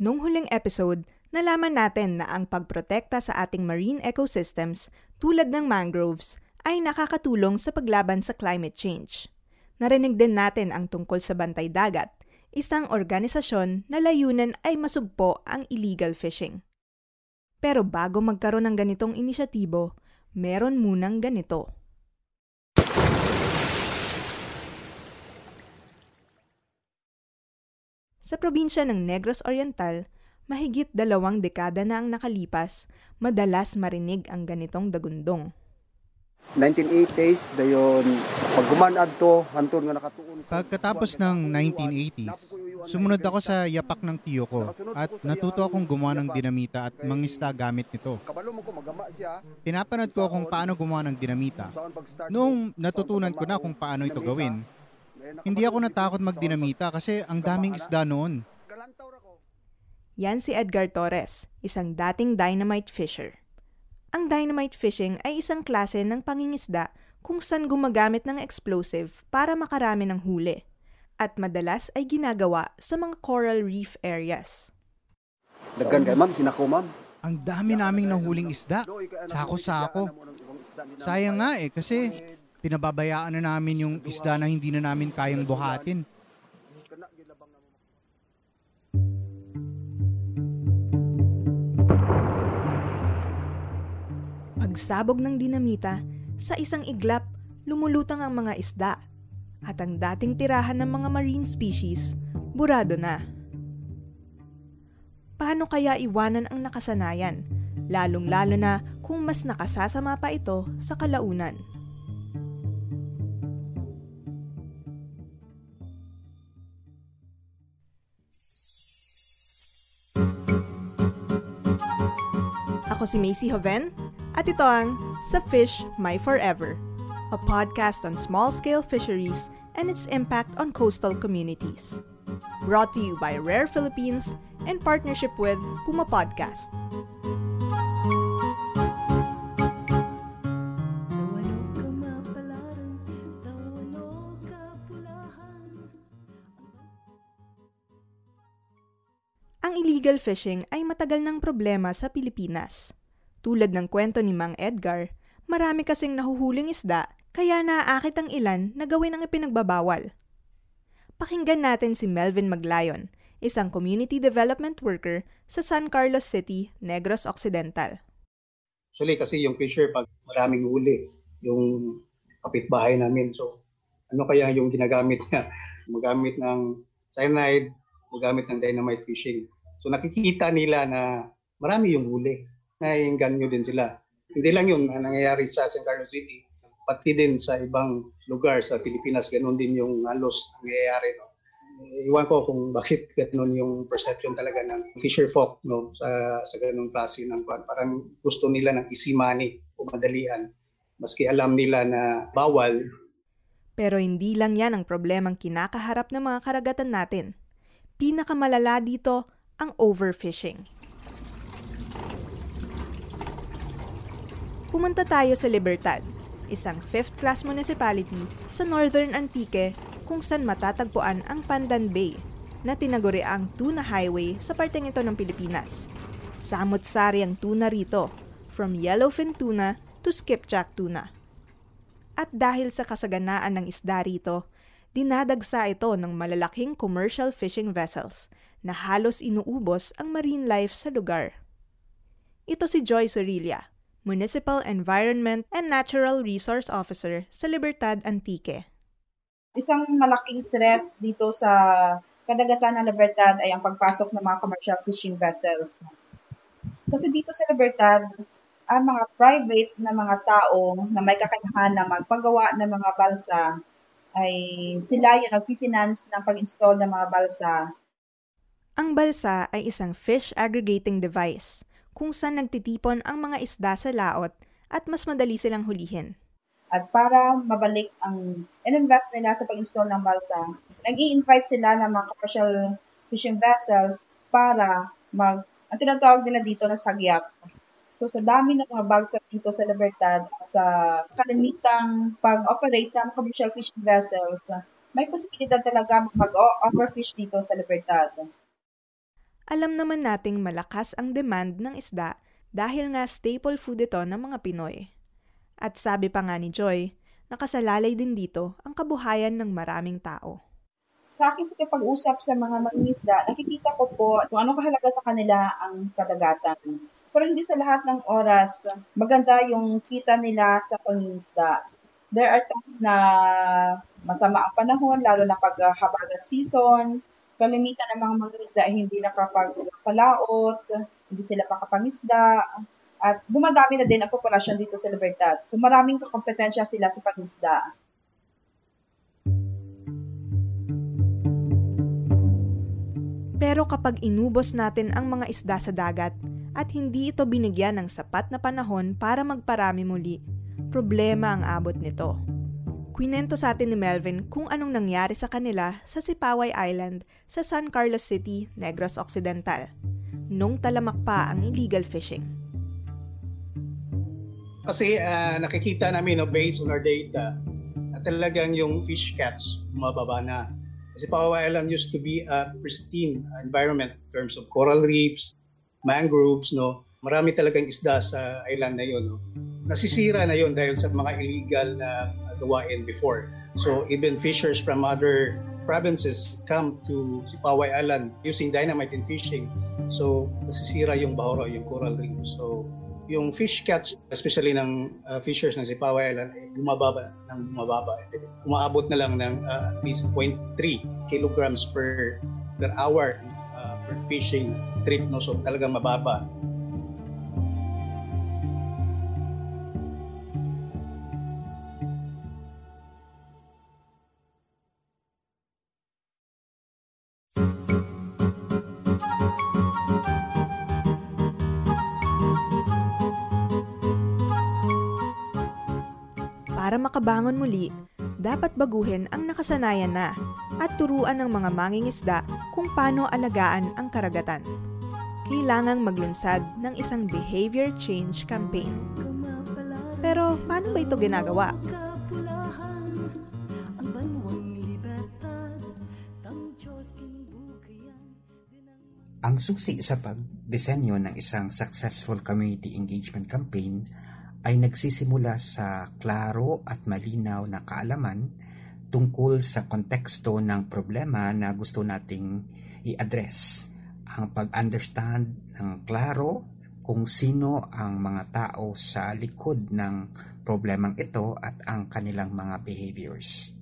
Nung huling episode, nalaman natin na ang pagprotekta sa ating marine ecosystems tulad ng mangroves ay nakakatulong sa paglaban sa climate change. Narinig din natin ang tungkol sa bantay dagat, isang organisasyon na layunan ay masugpo ang illegal fishing. Pero bago magkaroon ng ganitong inisyatibo, meron munang ganito. Sa probinsya ng Negros Oriental, mahigit dalawang dekada na ang nakalipas, madalas marinig ang ganitong dagundong. 1980s dayon pag gumanad to hantod nga nakatuon Pagkatapos ng 1980s, sumunod ako sa yapak ng tiyo ko at natuto akong gumawa ng dinamita at mangisda gamit nito. kabalo mo ko magama siya Pinapanood ko kung paano gumawa ng dinamita. Noong natutunan ko na kung paano ito gawin, hindi ako natakot magdinamita kasi ang daming isda noon. kalantaw ra ko Yan si Edgar Torres, isang dating dynamite fisher. Ang dynamite fishing ay isang klase ng pangingisda kung saan gumagamit ng explosive para makarami ng huli at madalas ay ginagawa sa mga coral reef areas. daghan kay ma'am sinako ma'am Ang dami naming nahuling isda. Sako-sako. Sayang nga eh kasi pinababayaan na namin yung isda na hindi na namin kayang buhatin. Pagsabog ng dinamita, sa isang iglap, lumulutang ang mga isda at ang dating tirahan ng mga marine species, burado na. Paano kaya iwanan ang nakasanayan, lalong-lalo na kung mas nakasasama pa ito sa kalaunan? Si Macy Hoven at ito ang Sa Fish My Forever, a podcast on small-scale fisheries and its impact on coastal communities. Brought to you by Rare Philippines in partnership with Puma Podcast. Ang illegal fishing ay matagal ng problema sa Pilipinas. Tulad ng kwento ni Mang Edgar, marami kasing nahuhuling isda kaya naaakit ang ilan na gawin ang ipinagbabawal. Pakinggan natin si Melvin Maglayon, isang community development worker sa San Carlos City, Negros Occidental. Actually, kasi yung fisher, pag maraming huli, yung kapitbahay namin. So, ano kaya yung ginagamit niya? Magamit ng cyanide, magamit ng dynamite fishing. So, nakikita nila na marami yung huli. Naiinganyo din sila. Hindi lang yun na nangyayari sa San Carlos City, pati din sa ibang lugar sa Pilipinas, ganun din yung halos nangyayari. No? Iwan ko kung bakit ganun yung perception talaga ng fisher folk no sa sa ganung klase ng. Parang gusto nila ng easy money o madalian maski alam nila na bawal Pero hindi lang yan ang problemang kinakaharap ng mga karagatan natin. Pinakamalala dito ang overfishing. Pumunta tayo sa Libertad, isang fifth-class municipality sa Northern Antique kung saan matatagpuan ang Pandan Bay na tinaguri ang tuna highway sa parteng ito ng Pilipinas. Samot-sari ang tuna rito, from yellowfin tuna to skipjack tuna. At dahil sa kasaganaan ng isda rito, dinadagsa ito ng malalaking commercial fishing vessels na halos inuubos ang marine life sa lugar. Ito si Joy Sorilla, Municipal Environment and Natural Resource Officer sa Libertad Antique. Isang malaking threat dito sa kadagatan ng Libertad ay ang pagpasok ng mga commercial fishing vessels. Kasi dito sa Libertad, ang mga private na mga tao na may kakayahan na magpagawa ng mga balsa ay sila yung nag-finance ng pag-install ng mga balsa. Ang balsa ay isang fish aggregating device kung saan nagtitipon ang mga isda sa laot at mas madali silang hulihin. At para mabalik ang in-invest nila sa pag-install ng balsa, nag invite sila ng mga commercial fishing vessels para mag, ang tinatawag nila dito na sagyap. So sa dami ng mga balsa dito sa Libertad sa kalimitang pag-operate ng commercial fishing vessels, may posibilidad talaga mag-offer fish dito sa Libertad. Alam naman nating malakas ang demand ng isda dahil nga staple food ito ng mga Pinoy. At sabi pa nga ni Joy, nakasalalay din dito ang kabuhayan ng maraming tao. Sa akin pag-usap sa mga mangingisda, nakikita ko po kung ano kahalaga sa kanila ang kadagatan. Pero hindi sa lahat ng oras, maganda yung kita nila sa pangingisda. There are times na matama ang panahon, lalo na pag habagat season, kalimitan ng mga mangingisda ay hindi nakapagpalaot, hindi sila makapangisda, at dumadami na din ang populasyon dito sa Libertad. So maraming kompetensya sila sa pangisda. Pero kapag inubos natin ang mga isda sa dagat at hindi ito binigyan ng sapat na panahon para magparami muli, problema ang abot nito. Kwinento sa atin ni Melvin kung anong nangyari sa kanila sa Sipaway Island sa San Carlos City, Negros Occidental, nung talamak pa ang illegal fishing. Kasi uh, nakikita namin no, based on our data na talagang yung fish catch bumababa na. Kasi Pawawa Island used to be a pristine environment in terms of coral reefs, mangroves, no. Marami talagang isda sa island na yun. No? Nasisira na yun dahil sa mga illegal na gawain before. So even fishers from other provinces come to Sipaway Island using dynamite in fishing. So nasisira yung bahoro, yung coral reef. So yung fish catch, especially ng uh, fishers ng Sipawa Island, ay bumababa ng bumababa. Umaabot na lang ng uh, at least 0.3 kilograms per per hour uh, per fishing trip. No? So talagang mababa. Para makabangon muli, dapat baguhin ang nakasanayan na at turuan ng mga mangingisda kung paano alagaan ang karagatan. Kailangang maglunsad ng isang behavior change campaign. Pero paano ba ito ginagawa? Ang susi sa pagdisenyo ng isang successful community engagement campaign ay nagsisimula sa klaro at malinaw na kaalaman tungkol sa konteksto ng problema na gusto nating i-address. Ang pag-understand ng klaro kung sino ang mga tao sa likod ng problemang ito at ang kanilang mga behaviors.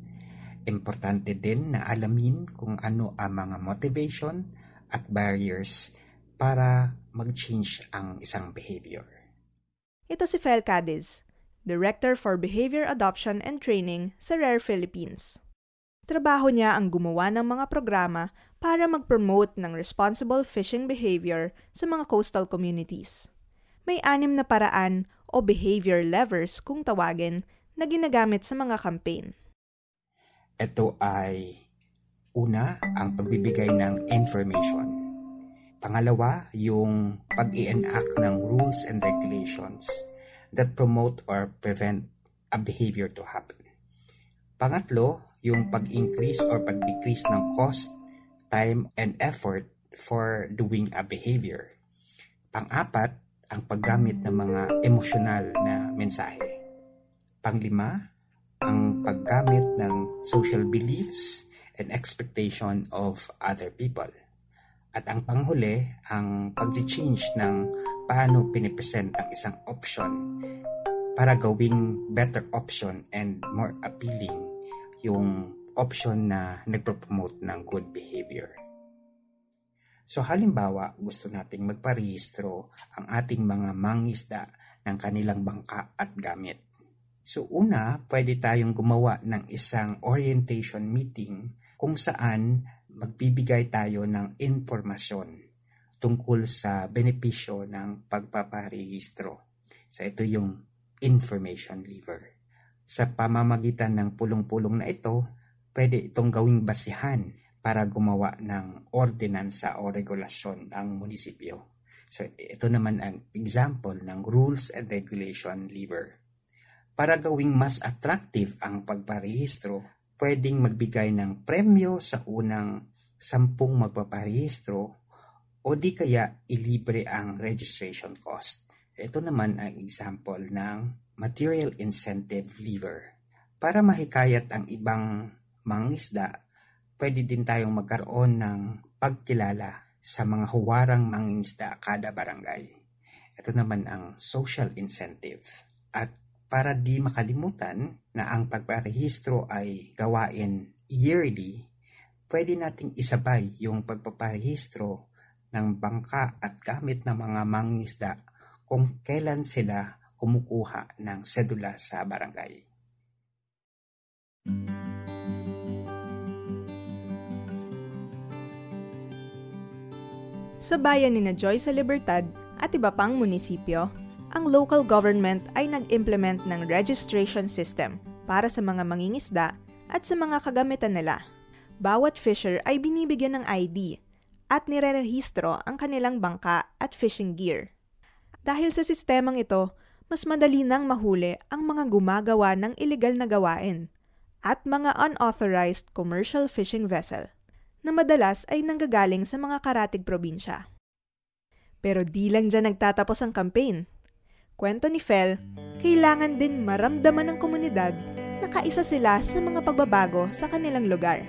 Importante din na alamin kung ano ang mga motivation at barriers para mag-change ang isang behavior. Ito si Fel Cadiz, Director for Behavior Adoption and Training sa Rare Philippines. Trabaho niya ang gumawa ng mga programa para mag-promote ng responsible fishing behavior sa mga coastal communities. May anim na paraan o behavior levers kung tawagin na ginagamit sa mga campaign. Ito ay una ang pagbibigay ng information Pangalawa, yung pag-i-enact ng rules and regulations that promote or prevent a behavior to happen. Pangatlo, yung pag-increase or pag-decrease ng cost, time, and effort for doing a behavior. Pang-apat, ang paggamit ng mga emosyonal na mensahe. Panglima, ang paggamit ng social beliefs and expectation of other people. At ang panghuli, ang pag-change ng paano pinipresent ang isang option para gawing better option and more appealing yung option na nagpropromote ng good behavior. So halimbawa, gusto nating magparehistro ang ating mga mangisda ng kanilang bangka at gamit. So una, pwede tayong gumawa ng isang orientation meeting kung saan magbibigay tayo ng impormasyon tungkol sa benepisyo ng pagpaparehistro. So ito yung information lever. Sa pamamagitan ng pulong-pulong na ito, pwede itong gawing basihan para gumawa ng ordinansa o regulasyon ng munisipyo. So ito naman ang example ng rules and regulation lever. Para gawing mas attractive ang pagparehistro, pwedeng magbigay ng premyo sa unang sampung magpaparehistro o di kaya ilibre ang registration cost. Ito naman ang example ng material incentive lever. Para mahikayat ang ibang mangisda, pwede din tayong magkaroon ng pagkilala sa mga huwarang mangingisda kada barangay. Ito naman ang social incentive. At para di makalimutan na ang pagparehistro ay gawain yearly, pwede nating isabay yung pagpaparehistro ng bangka at gamit ng mga mangisda kung kailan sila kumukuha ng sedula sa barangay. Sa bayan ni na Joy sa Libertad at iba pang munisipyo, ang local government ay nag-implement ng registration system para sa mga mangingisda at sa mga kagamitan nila. Bawat fisher ay binibigyan ng ID at nirerehistro ang kanilang bangka at fishing gear. Dahil sa sistemang ito, mas madali nang mahuli ang mga gumagawa ng illegal na gawain at mga unauthorized commercial fishing vessel na madalas ay nanggagaling sa mga karatig probinsya. Pero di lang dyan nagtatapos ang campaign Kwento ni Fel, kailangan din maramdaman ng komunidad na kaisa sila sa mga pagbabago sa kanilang lugar.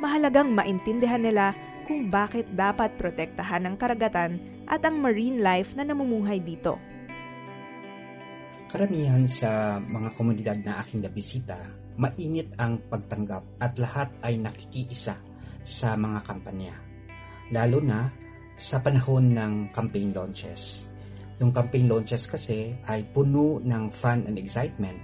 Mahalagang maintindihan nila kung bakit dapat protektahan ang karagatan at ang marine life na namumuhay dito. Karamihan sa mga komunidad na aking nabisita, mainit ang pagtanggap at lahat ay nakikiisa sa mga kampanya. Lalo na sa panahon ng campaign launches yung campaign launches kasi ay puno ng fun and excitement.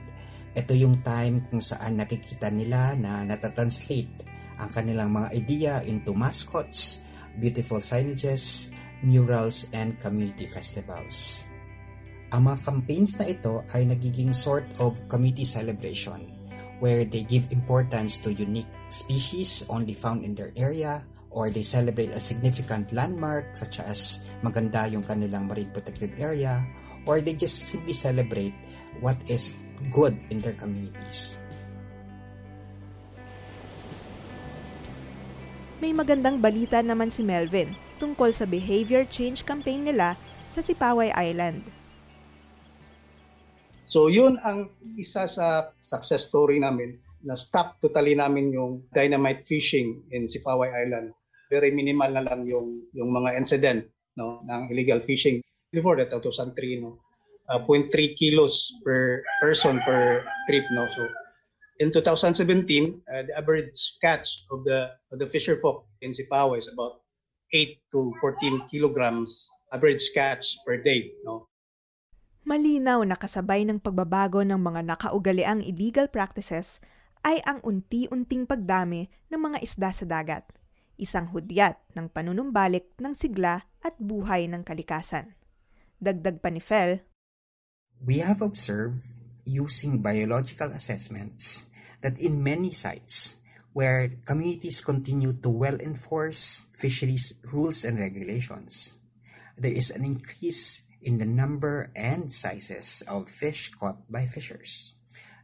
Ito yung time kung saan nakikita nila na natatranslate ang kanilang mga idea into mascots, beautiful signages, murals, and community festivals. Ang mga campaigns na ito ay nagiging sort of community celebration where they give importance to unique species only found in their area or they celebrate a significant landmark such as maganda yung kanilang marine protected area or they just simply celebrate what is good in their communities. May magandang balita naman si Melvin tungkol sa behavior change campaign nila sa Sipaway Island. So yun ang isa sa success story namin na stop totally namin yung dynamite fishing in Sipaway Island very minimal na lang yung yung mga incident no ng illegal fishing. Before that 2003 no uh, 0.3 kilos per person per trip no. So in 2017 uh, the average catch of the of the fisher folk in Sipawa is about 8 to 14 kilograms average catch per day no. Malinaw na kasabay ng pagbabago ng mga nakaugaliang illegal practices ay ang unti-unting pagdami ng mga isda sa dagat isang hudyat ng panunumbalik ng sigla at buhay ng kalikasan. Dagdag pa ni Fel, We have observed using biological assessments that in many sites where communities continue to well enforce fisheries rules and regulations, there is an increase in the number and sizes of fish caught by fishers.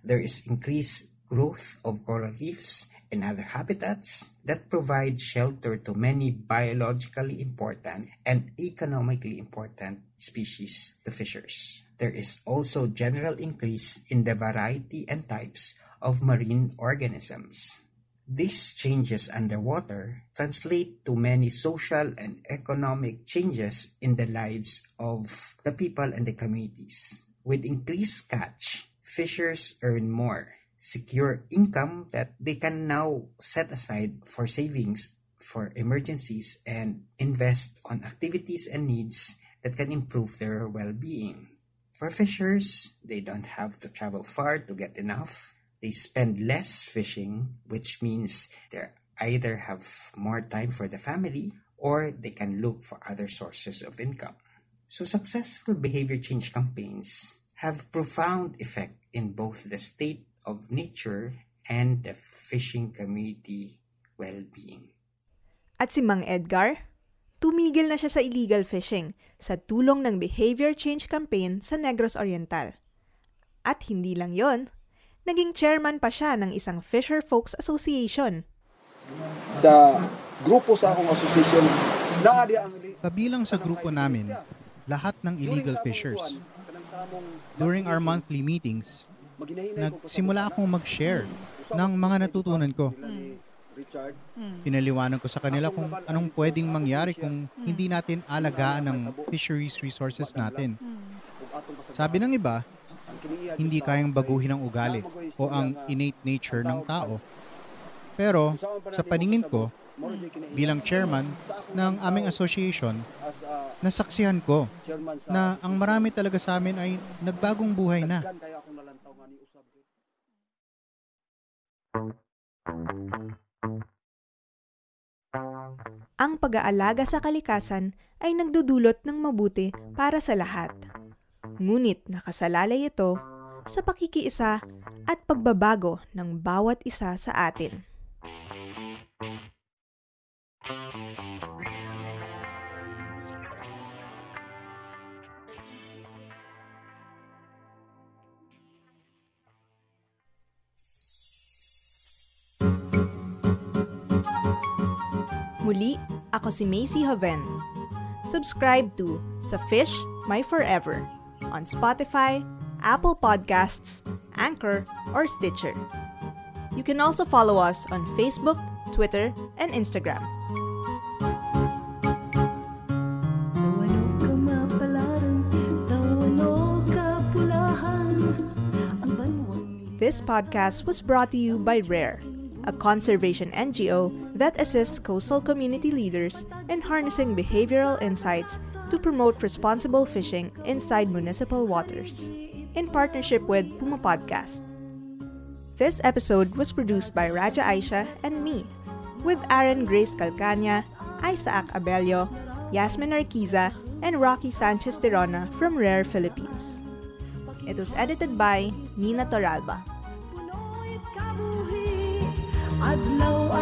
There is increased growth of coral reefs and other habitats that provide shelter to many biologically important and economically important species to fishers. There is also general increase in the variety and types of marine organisms. These changes underwater translate to many social and economic changes in the lives of the people and the communities. With increased catch, fishers earn more secure income that they can now set aside for savings for emergencies and invest on activities and needs that can improve their well-being. For fishers, they don't have to travel far to get enough. They spend less fishing, which means they either have more time for the family or they can look for other sources of income. So successful behavior change campaigns have profound effect in both the state of nature and the fishing community well-being. At si Mang Edgar, tumigil na siya sa illegal fishing sa tulong ng behavior change campaign sa Negros Oriental. At hindi lang yon, naging chairman pa siya ng isang Fisher Folks Association. Sa grupo sa akong association, naa di ang Kabilang sa grupo namin, lahat ng illegal fishers. During our monthly meetings, nagsimula akong mag-share ng mga natutunan ko. Pinaliwanag ko sa kanila kung anong pwedeng mangyari kung hindi natin alagaan ng fisheries resources natin. Sabi ng iba, hindi kayang baguhin ang ugali o ang innate nature ng tao. Pero sa paningin ko, bilang chairman ng aming association, nasaksihan ko na ang marami talaga sa amin ay nagbagong buhay na. Ang pag-aalaga sa kalikasan ay nagdudulot ng mabuti para sa lahat. Ngunit nakasalalay ito sa pakikiisa at pagbabago ng bawat isa sa atin. Muli, ako si Macy Haven. Subscribe to Sa Fish My Forever on Spotify, Apple Podcasts, Anchor, or Stitcher. You can also follow us on Facebook, Twitter, and Instagram. This podcast was brought to you by RARE, a conservation NGO that assists coastal community leaders in harnessing behavioral insights to promote responsible fishing inside municipal waters, in partnership with Puma Podcast. This episode was produced by Raja Aisha and me, with Aaron Grace Calcania, Isaac Abello, Yasmin Arquiza, and Rocky Sanchez Tirona from Rare Philippines. It was edited by Nina Toralba. I've no idea.